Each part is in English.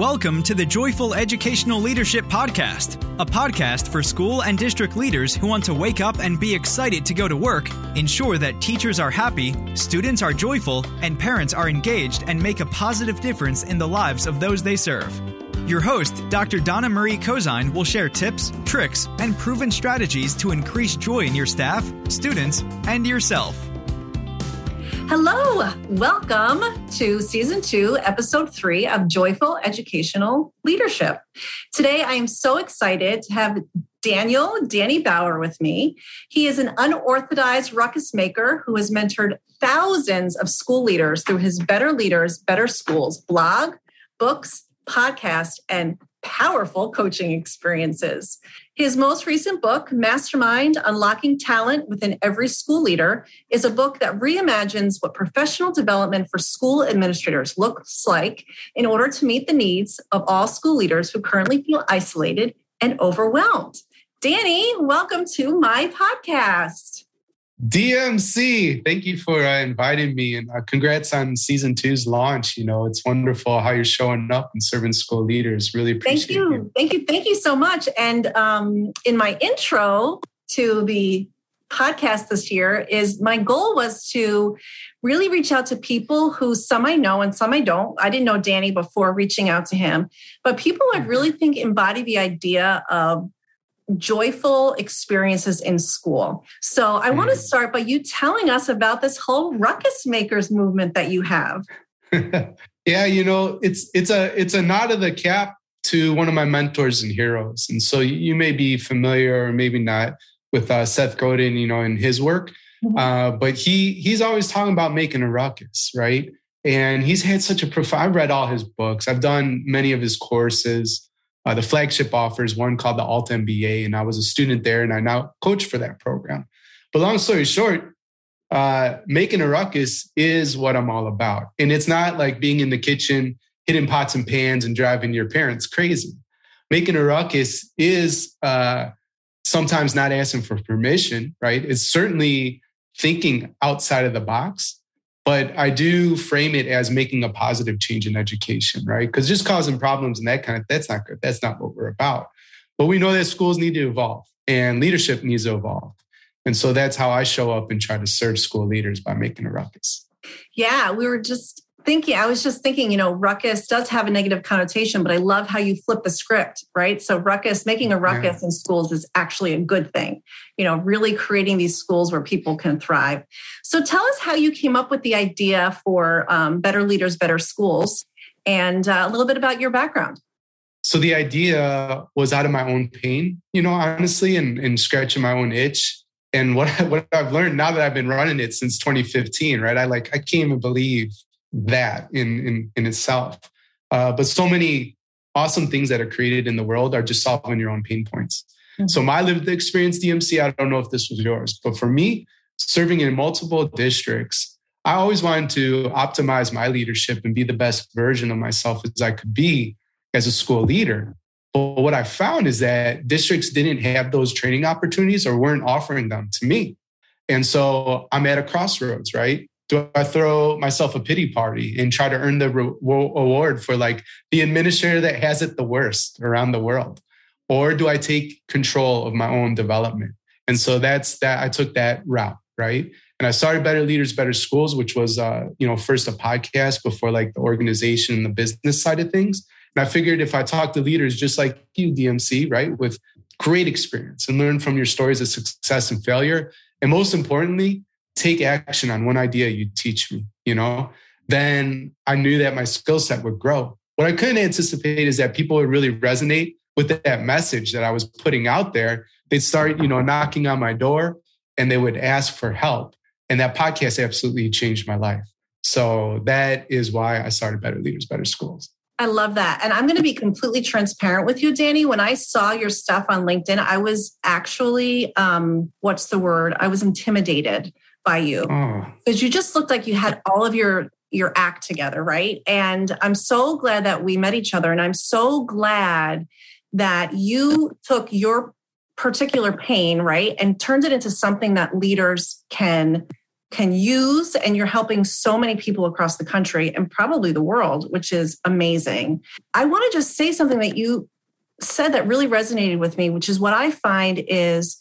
Welcome to the Joyful Educational Leadership Podcast, a podcast for school and district leaders who want to wake up and be excited to go to work, ensure that teachers are happy, students are joyful, and parents are engaged and make a positive difference in the lives of those they serve. Your host, Dr. Donna Marie Cozine, will share tips, tricks, and proven strategies to increase joy in your staff, students, and yourself. Hello, welcome to season two, episode three of Joyful Educational Leadership. Today, I am so excited to have Daniel Danny Bauer with me. He is an unorthodox ruckus maker who has mentored thousands of school leaders through his Better Leaders, Better Schools blog, books, podcast, and powerful coaching experiences. His most recent book, Mastermind Unlocking Talent Within Every School Leader, is a book that reimagines what professional development for school administrators looks like in order to meet the needs of all school leaders who currently feel isolated and overwhelmed. Danny, welcome to my podcast. DMC, thank you for uh, inviting me and uh, congrats on season two's launch. You know, it's wonderful how you're showing up and serving school leaders. Really appreciate it. Thank you. you. Thank you. Thank you so much. And um, in my intro to the podcast this year is my goal was to really reach out to people who some I know and some I don't. I didn't know Danny before reaching out to him, but people I really think embody the idea of joyful experiences in school. So I want to Mm. start by you telling us about this whole ruckus makers movement that you have. yeah, you know, it's it's a it's a nod of the cap to one of my mentors and heroes. And so you may be familiar or maybe not with uh, Seth Godin, you know, in his work. Mhm. Uh, but he he's always talking about making a ruckus, right? And he's had such a profound. I've read all his books. I've done many of his courses. Uh, the flagship offers one called the Alt MBA, and I was a student there, and I now coach for that program. But long story short, uh, making a ruckus is what I'm all about, and it's not like being in the kitchen hitting pots and pans and driving your parents crazy. Making a ruckus is uh, sometimes not asking for permission, right? It's certainly thinking outside of the box, but I do frame it as making a positive change in education, right? Because just causing problems and that kind of that's not good. That's not what we're about. But we know that schools need to evolve and leadership needs to evolve. And so that's how I show up and try to serve school leaders by making a ruckus. Yeah, we were just thinking, I was just thinking, you know, ruckus does have a negative connotation, but I love how you flip the script, right? So, ruckus, making a ruckus in schools is actually a good thing, you know, really creating these schools where people can thrive. So, tell us how you came up with the idea for um, Better Leaders, Better Schools, and uh, a little bit about your background. So the idea was out of my own pain, you know, honestly, and, and scratching my own itch. And what what I've learned now that I've been running it since 2015, right? I like I can't even believe that in in, in itself. Uh, but so many awesome things that are created in the world are just solving your own pain points. So my lived experience, DMC, I don't know if this was yours, but for me, serving in multiple districts, I always wanted to optimize my leadership and be the best version of myself as I could be as a school leader. But what I found is that districts didn't have those training opportunities or weren't offering them to me. And so I'm at a crossroads, right? Do I throw myself a pity party and try to earn the re- award for like the administrator that has it the worst around the world? Or do I take control of my own development? And so that's that. I took that route, right? And I started Better Leaders, Better Schools, which was, uh, you know, first a podcast before like the organization and the business side of things. And I figured if I talk to leaders just like you, DMC, right, with great experience and learn from your stories of success and failure, and most importantly, take action on one idea you teach me, you know, then I knew that my skill set would grow. What I couldn't anticipate is that people would really resonate with that message that I was putting out there. They'd start, you know, knocking on my door and they would ask for help. And that podcast absolutely changed my life. So that is why I started Better Leaders, Better Schools. I love that. And I'm going to be completely transparent with you, Danny. When I saw your stuff on LinkedIn, I was actually, um, what's the word? I was intimidated by you Oh, because you just looked like you had all of your your act together, right? And I'm so glad that we met each other, and I'm so glad that you took your particular pain, right, and turned it into something that leaders can can use, and you're helping so many people across the country and probably the world, which is amazing. I want to just say something that you said that really resonated with me, which is what I find is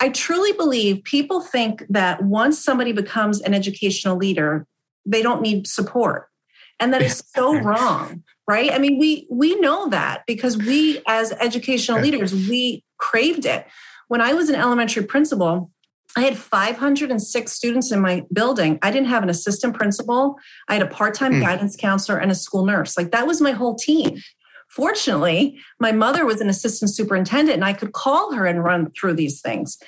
I truly believe people think that once somebody becomes an educational leader, they don't need support. And that is so wrong, right? I mean, we we know that because we as educational leaders, we craved it. When I was an elementary principal, I had 506 students in my building. I didn't have an assistant principal. I had a part time mm. guidance counselor and a school nurse. Like that was my whole team. Fortunately, my mother was an assistant superintendent and I could call her and run through these things.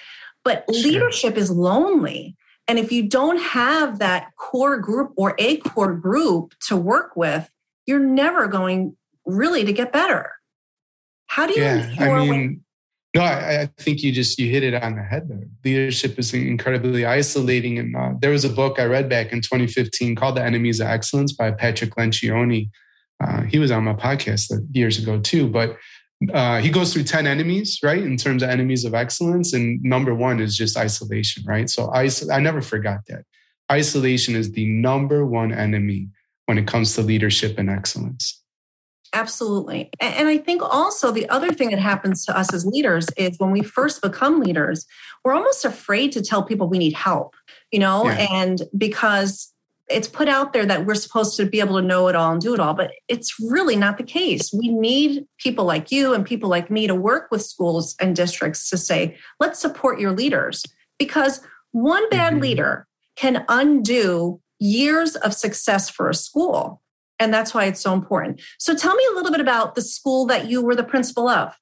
But sure. leadership is lonely. And if you don't have that core group or a core group to work with, you're never going really to get better. How do you yeah, I mean, no, I, I, think you just you hit it on the head there. Leadership is incredibly isolating, and uh, there was a book I read back in 2015 called "The Enemies of Excellence" by Patrick Lencioni. Uh, he was on my podcast years ago too, but uh, he goes through 10 enemies, right? In terms of enemies of excellence. And number one is just isolation, right? So I, I never forgot that. Isolation is the number one enemy when it comes to leadership and excellence. Absolutely. And I think also the other thing that happens to us as leaders is when we first become leaders, we're almost afraid to tell people we need help, you know, yeah. and because it's put out there that we're supposed to be able to know it all and do it all, but it's really not the case. We need people like you and people like me to work with schools and districts to say, let's support your leaders because one bad mm-hmm. leader can undo years of success for a school. And that's why it's so important. So tell me a little bit about the school that you were the principal of.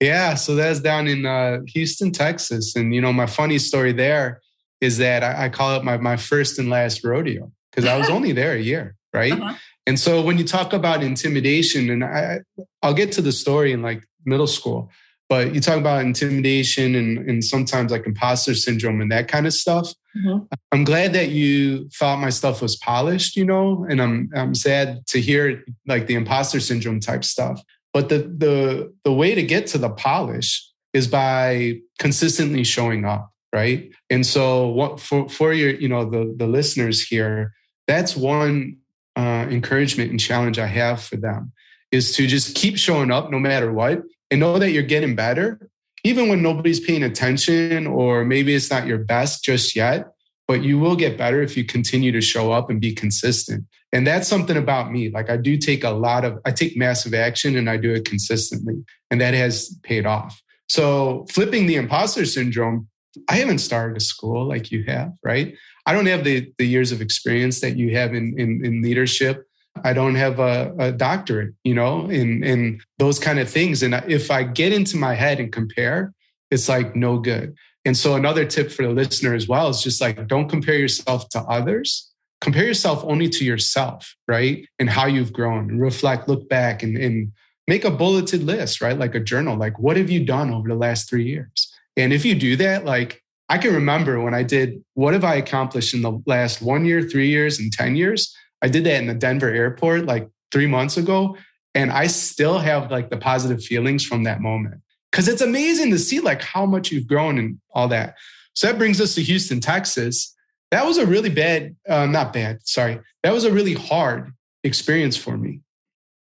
Yeah, so that's down in uh, Houston, Texas. And, you know, my funny story there is that I, I call it my, my first and last rodeo because I was only there a year, right? Uh-huh. And so when you talk about intimidation, and I, I'll get to the story in like middle school, but you talk about intimidation and, and sometimes like imposter syndrome and that kind of stuff. Mm-hmm. I'm glad that you thought my stuff was polished, you know, and I'm I'm sad to hear like the imposter syndrome type stuff. But the the the way to get to the polish is by consistently showing up, right? And so what for for your you know the the listeners here, that's one uh, encouragement and challenge I have for them is to just keep showing up no matter what and know that you're getting better, even when nobody's paying attention or maybe it's not your best just yet. But you will get better if you continue to show up and be consistent. And that's something about me. Like I do take a lot of, I take massive action and I do it consistently. And that has paid off. So flipping the imposter syndrome, I haven't started a school like you have, right? I don't have the, the years of experience that you have in, in, in leadership. I don't have a, a doctorate, you know, in, in those kind of things. And if I get into my head and compare, it's like no good. And so another tip for the listener as well is just like don't compare yourself to others. Compare yourself only to yourself, right? And how you've grown reflect, look back and, and make a bulleted list, right? Like a journal. Like, what have you done over the last three years? And if you do that, like I can remember when I did what have I accomplished in the last one year, three years, and 10 years? I did that in the Denver airport like three months ago. And I still have like the positive feelings from that moment. Cause it's amazing to see like how much you've grown and all that. So that brings us to Houston, Texas. That was a really bad, uh, not bad, sorry. That was a really hard experience for me.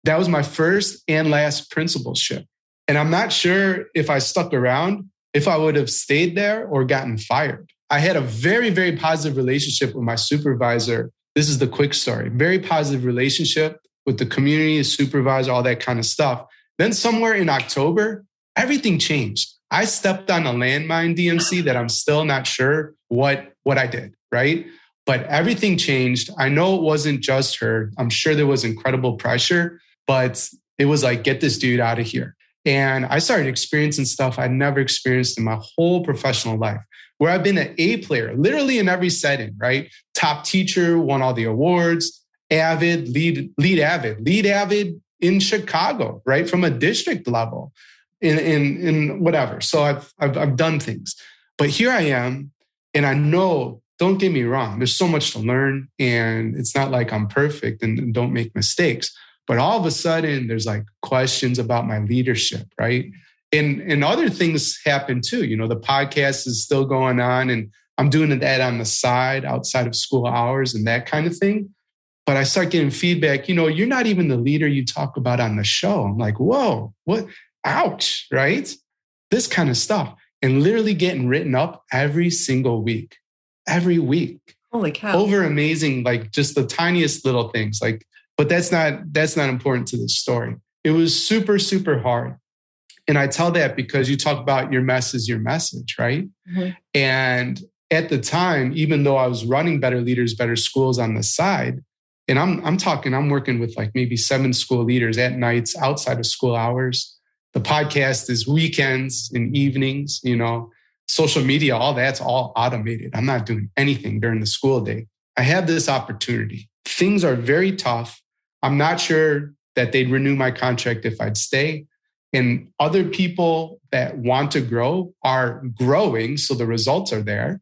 That was my first and last principalship. And I'm not sure if I stuck around, if I would have stayed there or gotten fired. I had a very, very positive relationship with my supervisor this is the quick story. Very positive relationship with the community, the supervisor, all that kind of stuff. Then somewhere in October, everything changed. I stepped on a landmine DMC that I'm still not sure what what I did, right? But everything changed. I know it wasn't just her. I'm sure there was incredible pressure, but it was like get this dude out of here. And I started experiencing stuff I'd never experienced in my whole professional life where I've been an A player, literally in every setting, right? Top teacher, won all the awards, avid, lead, lead avid, lead avid in Chicago, right? From a district level in, in, in whatever. So I've, I've, I've done things, but here I am. And I know, don't get me wrong, there's so much to learn and it's not like I'm perfect and, and don't make mistakes. But all of a sudden, there's like questions about my leadership, right? and and other things happen too you know the podcast is still going on and I'm doing that on the side outside of school hours and that kind of thing. But I start getting feedback, you know, you're not even the leader you talk about on the show. I'm like, whoa, what? Ouch, right? This kind of stuff. And literally getting written up every single week, every week. Holy cow. Over amazing, like just the tiniest little things. Like, but that's not that's not important to the story. It was super, super hard. And I tell that because you talk about your mess is your message, right? Mm-hmm. And at the time, even though I was running Better Leaders, Better Schools on the side, and I'm I'm talking, I'm working with like maybe seven school leaders at nights outside of school hours. The podcast is weekends and evenings, you know, social media, all that's all automated. I'm not doing anything during the school day. I had this opportunity. Things are very tough. I'm not sure that they'd renew my contract if I'd stay. And other people that want to grow are growing. So the results are there.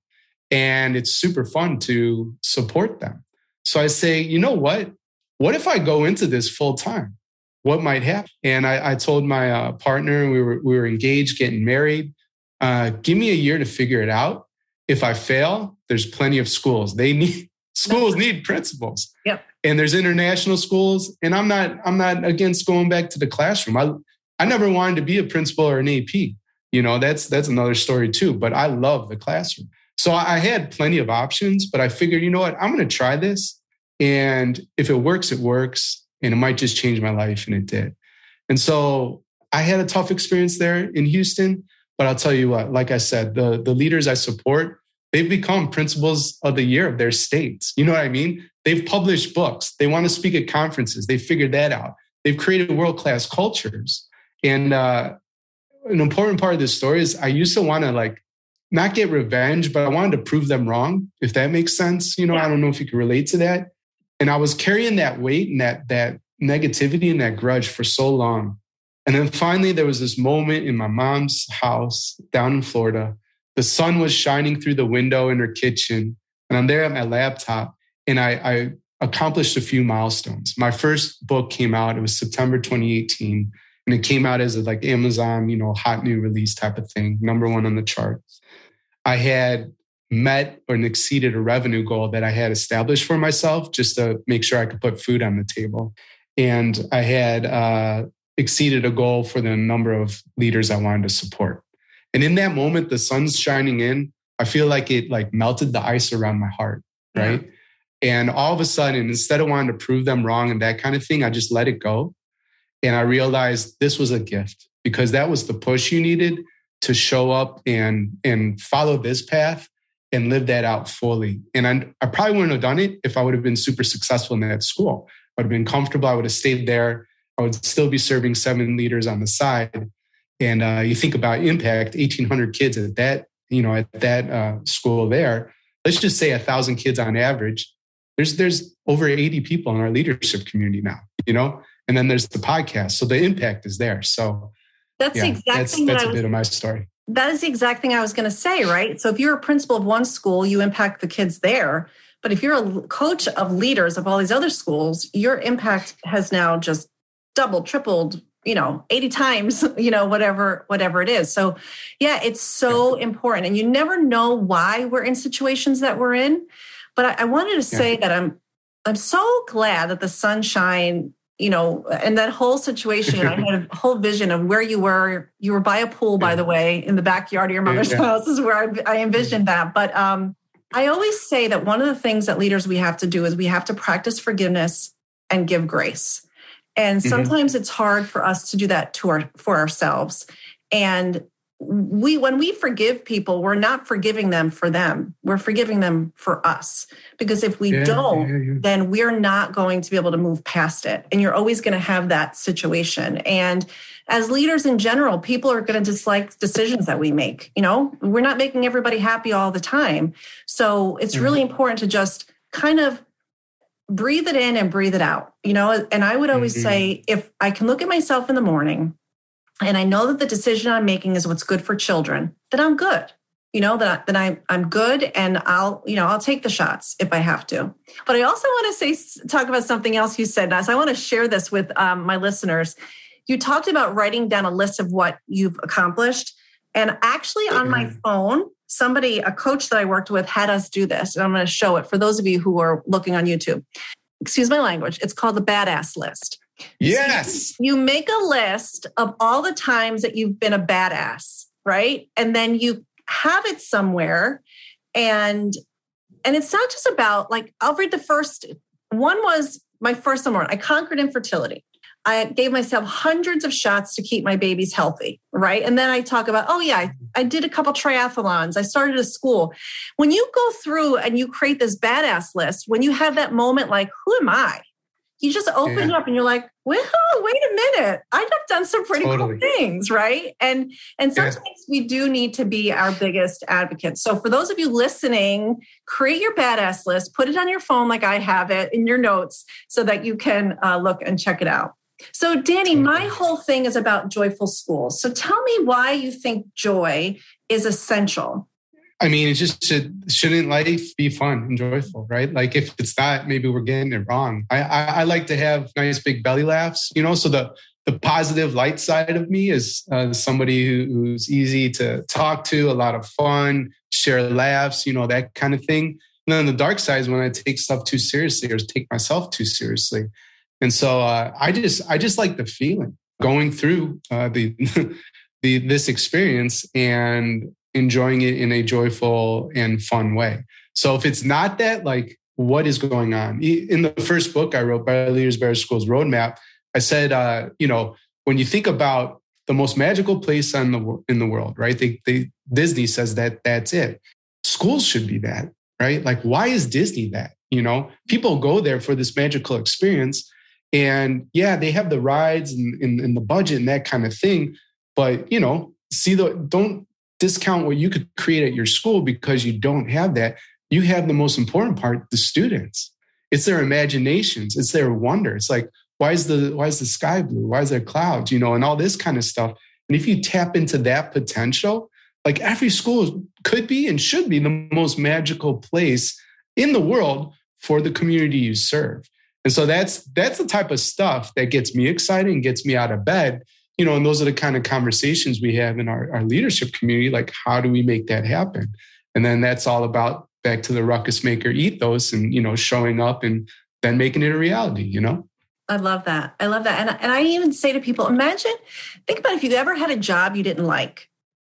And it's super fun to support them. So I say, you know what? What if I go into this full time? What might happen? And I, I told my uh, partner, we were, we were engaged, getting married. Uh, give me a year to figure it out. If I fail, there's plenty of schools. They need schools need principals. Yep. And there's international schools. And I'm not I'm not against going back to the classroom. I I never wanted to be a principal or an AP. You know, that's that's another story too. But I love the classroom. So I had plenty of options, but I figured, you know what, I'm going to try this. And if it works, it works. And it might just change my life. And it did. And so I had a tough experience there in Houston. But I'll tell you what, like I said, the, the leaders I support, they've become principals of the year of their states. You know what I mean? They've published books. They want to speak at conferences. They figured that out. They've created world class cultures. And uh, an important part of this story is I used to want to like not get revenge, but I wanted to prove them wrong, if that makes sense. You know. I don't know if you can relate to that. And I was carrying that weight and that that negativity and that grudge for so long. And then finally there was this moment in my mom's house down in Florida. The sun was shining through the window in her kitchen. And I'm there at my laptop and I, I accomplished a few milestones. My first book came out, it was September 2018 and it came out as a like Amazon, you know, hot new release type of thing, number one on the charts. I had met or exceeded a revenue goal that I had established for myself just to make sure I could put food on the table. And I had uh, exceeded a goal for the number of leaders I wanted to support. And in that moment, the sun's shining in. I feel like it like melted the ice around my heart, right? Yeah. And all of a sudden, instead of wanting to prove them wrong and that kind of thing, I just let it go. And I realized this was a gift because that was the push you needed to show up and and follow this path and live that out fully. And I, I probably wouldn't have done it if I would have been super successful in that school. I would have been comfortable. I would have stayed there. I would still be serving seven leaders on the side. And uh, you think about impact, 1,800 kids at that, you know, at that uh, school there. Let's just say a thousand kids on average. There's there's over 80 people in our leadership community now, you know, and then there's the podcast. So the impact is there. So that's yeah, the exact that's, thing that's that a bit of my story. That is the exact thing I was going to say, right? So if you're a principal of one school, you impact the kids there. But if you're a coach of leaders of all these other schools, your impact has now just doubled, tripled, you know, 80 times, you know, whatever, whatever it is. So yeah, it's so important. And you never know why we're in situations that we're in. But I, I wanted to say yeah. that I'm I'm so glad that the sunshine you know, and that whole situation, I had a whole vision of where you were. You were by a pool, by the way, in the backyard of your mother's yeah. house is where I, I envisioned that. But um, I always say that one of the things that leaders we have to do is we have to practice forgiveness and give grace. And mm-hmm. sometimes mm-hmm. it's hard for us to do that to our for ourselves. And we when we forgive people we're not forgiving them for them we're forgiving them for us because if we yeah, don't yeah, yeah. then we're not going to be able to move past it and you're always going to have that situation and as leaders in general people are going to dislike decisions that we make you know we're not making everybody happy all the time so it's mm-hmm. really important to just kind of breathe it in and breathe it out you know and i would always mm-hmm. say if i can look at myself in the morning and I know that the decision I'm making is what's good for children, then I'm good. You know that I, that I'm I'm good, and I'll you know I'll take the shots if I have to. But I also want to say talk about something else you said, Nas. I want to share this with um, my listeners. You talked about writing down a list of what you've accomplished, and actually on my mm-hmm. phone. Somebody, a coach that I worked with, had us do this. And I'm going to show it for those of you who are looking on YouTube. Excuse my language. It's called the badass list. Yes. So you make a list of all the times that you've been a badass, right? And then you have it somewhere and and it's not just about like I'll read the first one was my first summer. I conquered infertility. I gave myself hundreds of shots to keep my babies healthy, right? And then I talk about, oh yeah, I, I did a couple triathlons. I started a school. When you go through and you create this badass list, when you have that moment like, who am I? You just open yeah. up and you're like, well, wait a minute. I've done some pretty totally. cool things, right? And and sometimes yeah. we do need to be our biggest advocates. So for those of you listening, create your badass list, put it on your phone like I have it in your notes so that you can uh, look and check it out. So, Danny, my whole thing is about joyful schools. So, tell me why you think joy is essential. I mean, it just should, shouldn't life be fun and joyful, right? Like, if it's that, maybe we're getting it wrong. I, I, I like to have nice big belly laughs, you know. So the the positive light side of me is uh, somebody who, who's easy to talk to, a lot of fun, share laughs, you know, that kind of thing. And then the dark side is when I take stuff too seriously or take myself too seriously. And so uh, I just I just like the feeling going through uh, the the this experience and enjoying it in a joyful and fun way. So if it's not that, like what is going on? In the first book I wrote, Better Leaders, Better Schools Roadmap, I said, uh, you know, when you think about the most magical place on the in the world, right? They, they, Disney says that that's it. Schools should be that, right? Like, why is Disney that? You know, people go there for this magical experience, and yeah, they have the rides and, and, and the budget and that kind of thing. But, you know, see the don't discount what you could create at your school because you don't have that. You have the most important part, the students. It's their imaginations, it's their wonder. It's like, why is the why is the sky blue? Why is there clouds? You know, and all this kind of stuff. And if you tap into that potential, like every school could be and should be the most magical place in the world for the community you serve. And so that's that's the type of stuff that gets me excited and gets me out of bed. You know, and those are the kind of conversations we have in our, our leadership community. Like, how do we make that happen? And then that's all about back to the ruckus maker ethos and you know showing up and then making it a reality. You know. I love that. I love that. And, and I even say to people, imagine, think about if you ever had a job you didn't like.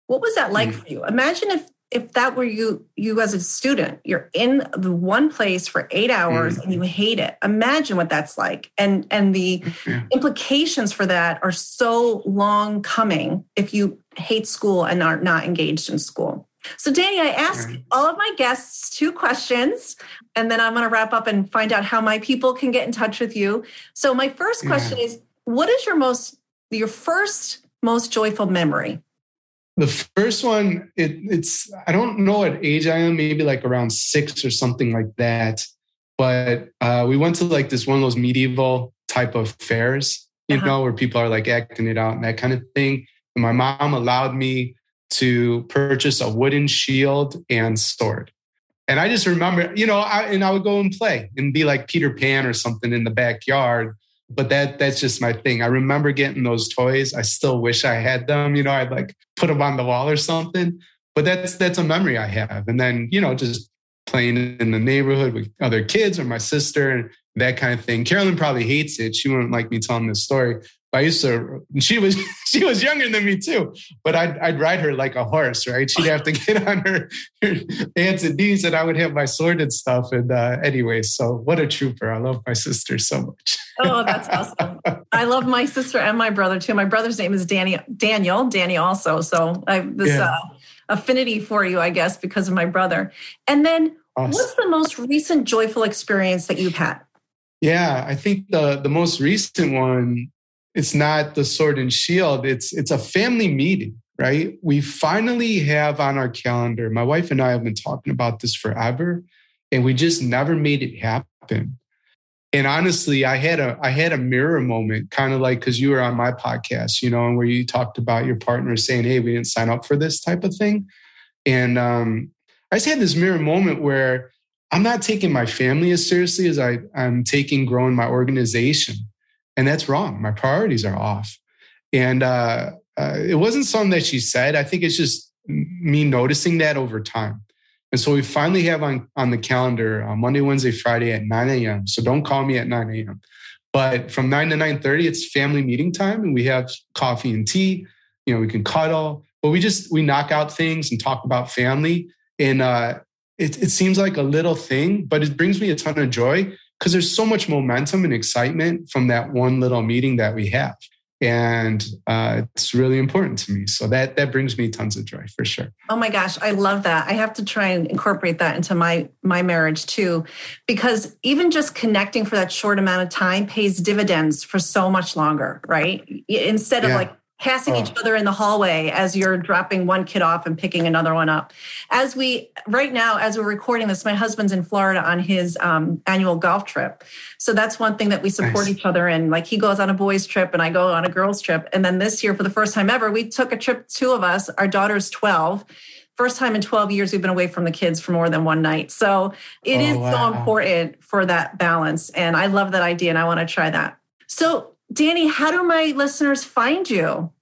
What was that like mm. for you? Imagine if if that were you you as a student you're in the one place for eight hours mm-hmm. and you hate it imagine what that's like and and the yeah. implications for that are so long coming if you hate school and are not engaged in school so danny i ask right. all of my guests two questions and then i'm going to wrap up and find out how my people can get in touch with you so my first question yeah. is what is your most your first most joyful memory the first one, it, it's I don't know what age I am, maybe like around six or something like that. But uh, we went to like this one of those medieval type of fairs, you uh-huh. know, where people are like acting it out and that kind of thing. And my mom allowed me to purchase a wooden shield and sword. And I just remember, you know, I, and I would go and play and be like Peter Pan or something in the backyard but that that's just my thing. I remember getting those toys. I still wish I had them. You know, I'd like put them on the wall or something. But that's that's a memory I have. And then you know, just playing in the neighborhood with other kids or my sister and that kind of thing. Carolyn probably hates it. She wouldn't like me telling this story. I used to, she was, she was younger than me too, but I'd, I'd ride her like a horse, right? She'd have to get on her, her hands and knees and I would have my sword and stuff. And uh, anyway, so what a trooper. I love my sister so much. oh, that's awesome. I love my sister and my brother too. My brother's name is Danny, Daniel, Danny also. So I this yeah. uh, affinity for you, I guess, because of my brother. And then awesome. what's the most recent joyful experience that you've had? Yeah, I think the the most recent one it's not the sword and shield. It's it's a family meeting right? We finally have on our calendar my wife and i have been talking about this forever and we just never made it happen. And honestly i had a i had a mirror moment kind of like because you were on my podcast you know and where you talked about your partner saying hey we didn't sign up for this type of thing. And um, i just had this mirror moment where i'm not taking my family as seriously as I, i'm taking growing my organization and that's wrong. My priorities are off. And uh, uh, it wasn't something that she said. I think it's just me noticing that over time. And so we finally have on, on the calendar uh, Monday, Wednesday, Friday at 9 a.m. So don't call me at 9 a.m. But from 9 to 9:30, it's family meeting time and we have coffee and tea. You know, we can cuddle, but we just we knock out things and talk about family. And uh, it, it seems like a little thing, but it brings me a ton of joy because there's so much momentum and excitement from that one little meeting that we have and uh, it's really important to me. So that that brings me tons of joy for sure. Oh my gosh, I love that. I have to try and incorporate that into my my marriage too, because even just connecting for that short amount of time pays dividends for so much longer, right? Instead of yeah. like passing oh. each other in the hallway as you're dropping one kid off and picking another one up. As we, right now, as we're recording this, my husband's in Florida on his um, annual golf trip. So that's one thing that we support nice. each other in. Like he goes on a boys' trip and I go on a girls' trip. And then this year, for the first time ever, we took a trip, two of us, our daughter's 12 first time in 12 years we've been away from the kids for more than one night. So it oh, is wow. so important for that balance. And I love that idea and I want to try that. So Danny, how do my listeners find you?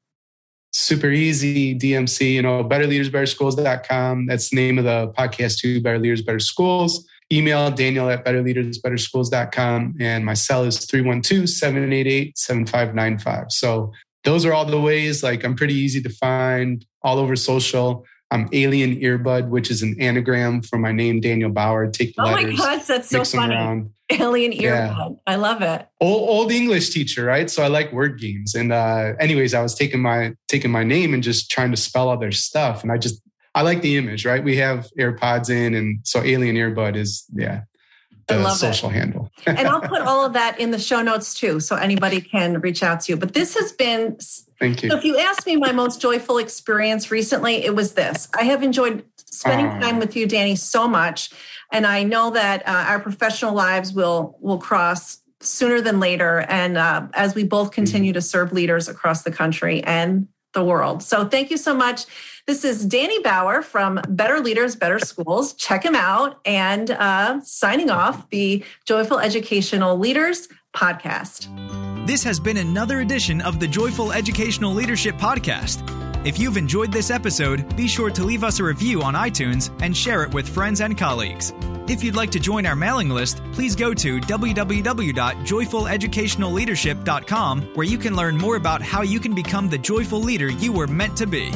Super easy, DMC, you know, betterleadersbetterschools.com. That's the name of the podcast too, Better Leaders, Better Schools. Email Daniel at betterleadersbetterschools.com. And my cell is 312-788-7595. So those are all the ways. Like I'm pretty easy to find all over social. I'm Alien Earbud, which is an anagram for my name, Daniel Bauer. Take the oh letters. my gosh, that's so funny. Around. Alien Earbud. Yeah. I love it. Old, old, English teacher, right? So I like word games. And uh, anyways, I was taking my taking my name and just trying to spell all their stuff. And I just I like the image, right? We have AirPods in, and so Alien Earbud is yeah the social it. handle. and I'll put all of that in the show notes too, so anybody can reach out to you. But this has been thank you. So if you ask me my most joyful experience recently, it was this. I have enjoyed spending uh, time with you, Danny, so much, and I know that uh, our professional lives will will cross sooner than later, and uh, as we both continue mm-hmm. to serve leaders across the country and the world. So thank you so much. This is Danny Bauer from Better Leaders, Better Schools. Check him out and uh, signing off the Joyful Educational Leaders podcast. This has been another edition of the Joyful Educational Leadership podcast. If you've enjoyed this episode, be sure to leave us a review on iTunes and share it with friends and colleagues. If you'd like to join our mailing list, please go to www.joyfuleducationalleadership.com where you can learn more about how you can become the joyful leader you were meant to be.